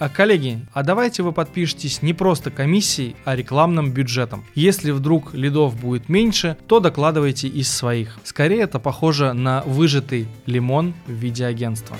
А, коллеги, а давайте вы подпишетесь не просто комиссией, а рекламным бюджетом. Если вдруг лидов будет меньше, то докладывайте из своих. Скорее это похоже на выжатый лимон в виде агентства.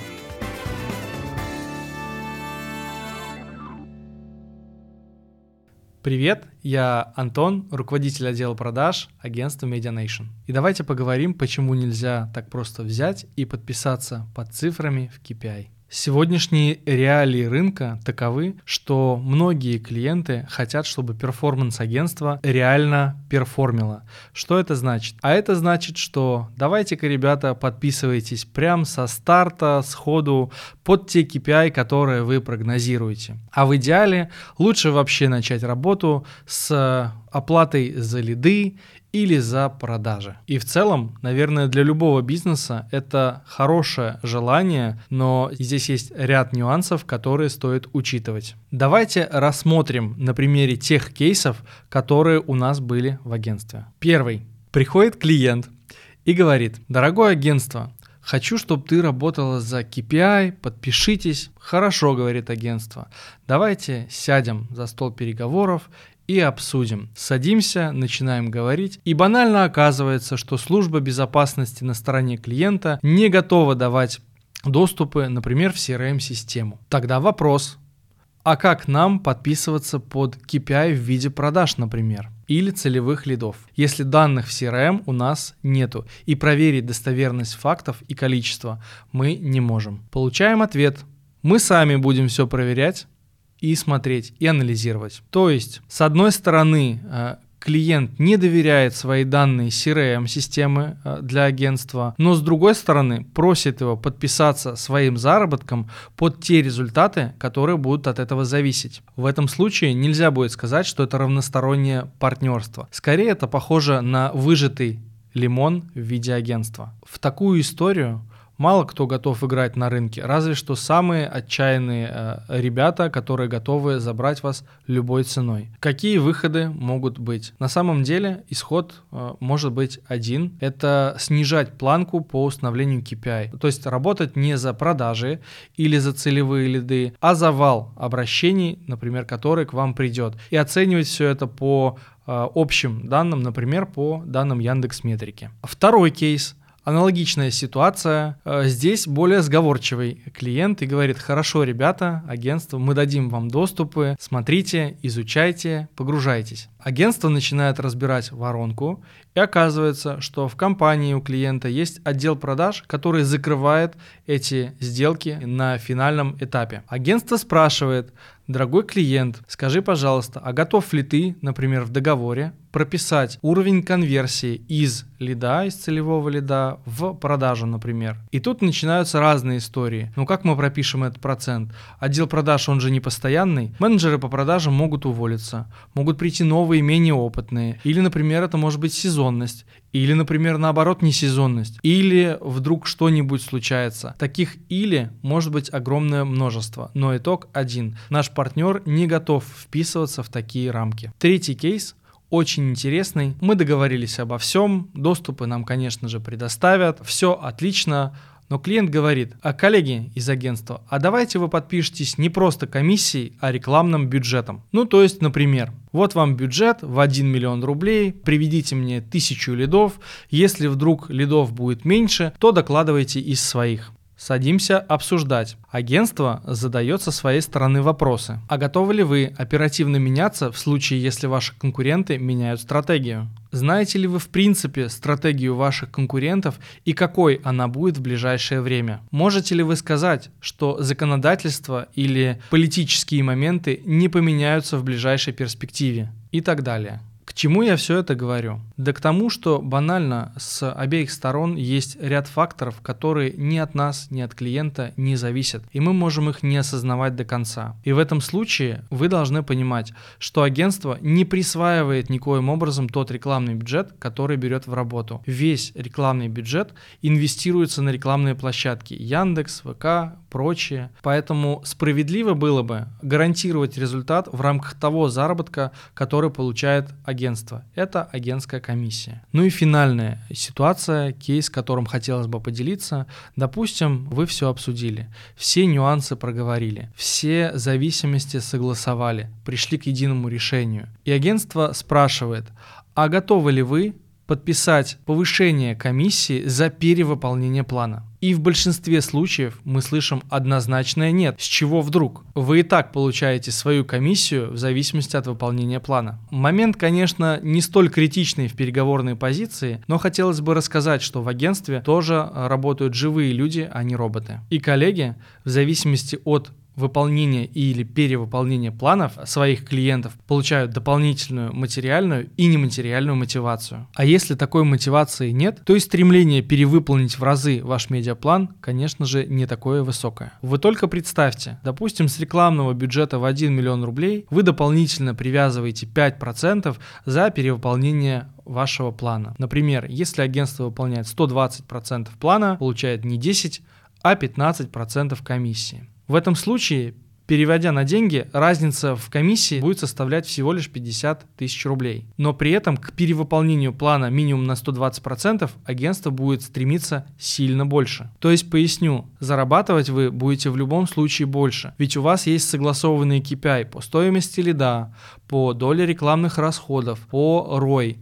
Привет, я Антон, руководитель отдела продаж агентства MediaNation. И давайте поговорим, почему нельзя так просто взять и подписаться под цифрами в KPI. Сегодняшние реалии рынка таковы, что многие клиенты хотят, чтобы перформанс-агентство реально перформило. Что это значит? А это значит, что давайте-ка, ребята, подписывайтесь прямо со старта, сходу, под те KPI, которые вы прогнозируете. А в идеале лучше вообще начать работу с оплатой за лиды или за продажи. И в целом, наверное, для любого бизнеса это хорошее желание, но здесь есть ряд нюансов, которые стоит учитывать. Давайте рассмотрим на примере тех кейсов, которые у нас были в агентстве. Первый. Приходит клиент и говорит, дорогое агентство, Хочу, чтобы ты работала за KPI, подпишитесь. Хорошо, говорит агентство. Давайте сядем за стол переговоров и обсудим. Садимся, начинаем говорить, и банально оказывается, что служба безопасности на стороне клиента не готова давать доступы, например, в CRM-систему. Тогда вопрос, а как нам подписываться под KPI в виде продаж, например? или целевых лидов, если данных в CRM у нас нету, и проверить достоверность фактов и количество мы не можем. Получаем ответ. Мы сами будем все проверять, и смотреть, и анализировать. То есть, с одной стороны, э, клиент не доверяет свои данные CRM-системы э, для агентства, но с другой стороны просит его подписаться своим заработком под те результаты, которые будут от этого зависеть. В этом случае нельзя будет сказать, что это равностороннее партнерство. Скорее это похоже на выжатый лимон в виде агентства. В такую историю мало кто готов играть на рынке, разве что самые отчаянные э, ребята, которые готовы забрать вас любой ценой. Какие выходы могут быть? На самом деле исход э, может быть один. Это снижать планку по установлению KPI. То есть работать не за продажи или за целевые лиды, а за вал обращений, например, который к вам придет. И оценивать все это по э, общим данным, например, по данным Яндекс Метрики. Второй кейс Аналогичная ситуация. Э, здесь более сговорчивый клиент и говорит, хорошо, ребята, агентство, мы дадим вам доступы, смотрите, изучайте, погружайтесь. Агентство начинает разбирать воронку, и оказывается, что в компании у клиента есть отдел продаж, который закрывает эти сделки на финальном этапе. Агентство спрашивает, Дорогой клиент, скажи, пожалуйста, а готов ли ты, например, в договоре прописать уровень конверсии из лида, из целевого лида в продажу, например? И тут начинаются разные истории. Ну как мы пропишем этот процент? Отдел продаж, он же не постоянный. Менеджеры по продажам могут уволиться, могут прийти новые, менее опытные. Или, например, это может быть сезонность. Или, например, наоборот, не сезонность. Или вдруг что-нибудь случается. Таких или может быть огромное множество. Но итог один. Наш партнер не готов вписываться в такие рамки. Третий кейс очень интересный. Мы договорились обо всем, доступы нам, конечно же, предоставят. Все отлично, но клиент говорит, а коллеги из агентства, а давайте вы подпишетесь не просто комиссией, а рекламным бюджетом. Ну, то есть, например, вот вам бюджет в 1 миллион рублей, приведите мне тысячу лидов, если вдруг лидов будет меньше, то докладывайте из своих. Садимся обсуждать. Агентство задает со своей стороны вопросы. А готовы ли вы оперативно меняться в случае, если ваши конкуренты меняют стратегию? Знаете ли вы в принципе стратегию ваших конкурентов и какой она будет в ближайшее время? Можете ли вы сказать, что законодательство или политические моменты не поменяются в ближайшей перспективе? И так далее чему я все это говорю? Да к тому, что банально с обеих сторон есть ряд факторов, которые ни от нас, ни от клиента не зависят, и мы можем их не осознавать до конца. И в этом случае вы должны понимать, что агентство не присваивает никоим образом тот рекламный бюджет, который берет в работу. Весь рекламный бюджет инвестируется на рекламные площадки Яндекс, ВК, прочее. Поэтому справедливо было бы гарантировать результат в рамках того заработка, который получает агентство агентства – это агентская комиссия. Ну и финальная ситуация, кейс, которым хотелось бы поделиться. Допустим, вы все обсудили, все нюансы проговорили, все зависимости согласовали, пришли к единому решению. И агентство спрашивает, а готовы ли вы подписать повышение комиссии за перевыполнение плана. И в большинстве случаев мы слышим однозначное «нет». С чего вдруг? Вы и так получаете свою комиссию в зависимости от выполнения плана. Момент, конечно, не столь критичный в переговорной позиции, но хотелось бы рассказать, что в агентстве тоже работают живые люди, а не роботы. И коллеги, в зависимости от выполнения или перевыполнения планов своих клиентов получают дополнительную материальную и нематериальную мотивацию. А если такой мотивации нет, то и стремление перевыполнить в разы ваш медиаплан, конечно же, не такое высокое. Вы только представьте, допустим, с рекламного бюджета в 1 миллион рублей вы дополнительно привязываете 5% за перевыполнение вашего плана. Например, если агентство выполняет 120% плана, получает не 10, а 15% комиссии. В этом случае, переводя на деньги, разница в комиссии будет составлять всего лишь 50 тысяч рублей. Но при этом к перевыполнению плана минимум на 120% агентство будет стремиться сильно больше. То есть, поясню, зарабатывать вы будете в любом случае больше, ведь у вас есть согласованный KPI по стоимости лида, по доле рекламных расходов, по ROI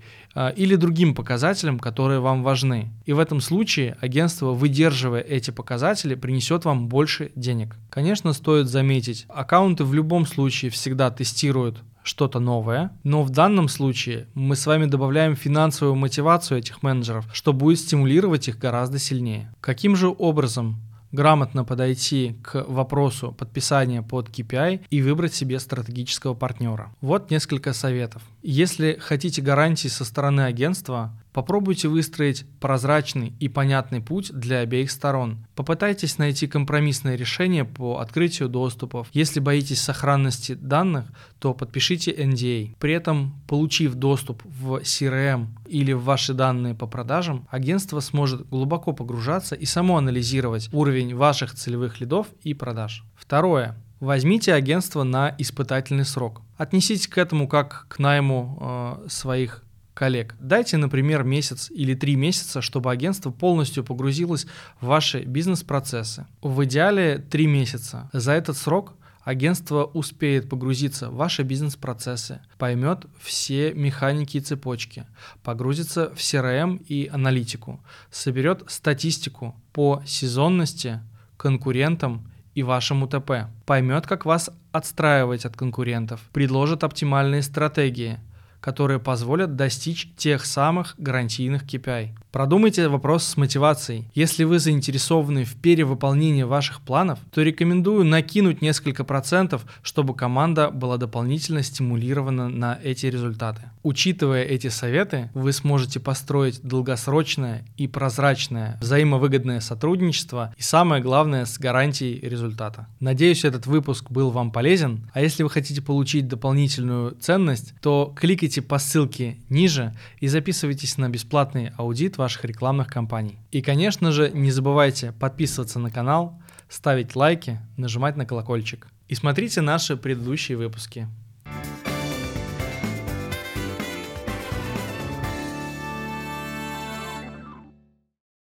или другим показателям, которые вам важны. И в этом случае агентство, выдерживая эти показатели, принесет вам больше денег. Конечно, стоит заметить, аккаунты в любом случае всегда тестируют что-то новое, но в данном случае мы с вами добавляем финансовую мотивацию этих менеджеров, что будет стимулировать их гораздо сильнее. Каким же образом грамотно подойти к вопросу подписания под KPI и выбрать себе стратегического партнера. Вот несколько советов. Если хотите гарантии со стороны агентства, Попробуйте выстроить прозрачный и понятный путь для обеих сторон. Попытайтесь найти компромиссное решение по открытию доступов. Если боитесь сохранности данных, то подпишите NDA. При этом, получив доступ в CRM или в ваши данные по продажам, агентство сможет глубоко погружаться и само анализировать уровень ваших целевых лидов и продаж. Второе. Возьмите агентство на испытательный срок. Отнеситесь к этому как к найму э, своих коллег. Дайте, например, месяц или три месяца, чтобы агентство полностью погрузилось в ваши бизнес-процессы. В идеале три месяца. За этот срок агентство успеет погрузиться в ваши бизнес-процессы, поймет все механики и цепочки, погрузится в CRM и аналитику, соберет статистику по сезонности, конкурентам и вашему ТП, поймет, как вас отстраивать от конкурентов, предложит оптимальные стратегии – которые позволят достичь тех самых гарантийных KPI. Продумайте вопрос с мотивацией. Если вы заинтересованы в перевыполнении ваших планов, то рекомендую накинуть несколько процентов, чтобы команда была дополнительно стимулирована на эти результаты. Учитывая эти советы, вы сможете построить долгосрочное и прозрачное взаимовыгодное сотрудничество и самое главное с гарантией результата. Надеюсь, этот выпуск был вам полезен, а если вы хотите получить дополнительную ценность, то кликайте по ссылке ниже и записывайтесь на бесплатный аудит ваших рекламных кампаний. И, конечно же, не забывайте подписываться на канал, ставить лайки, нажимать на колокольчик. И смотрите наши предыдущие выпуски.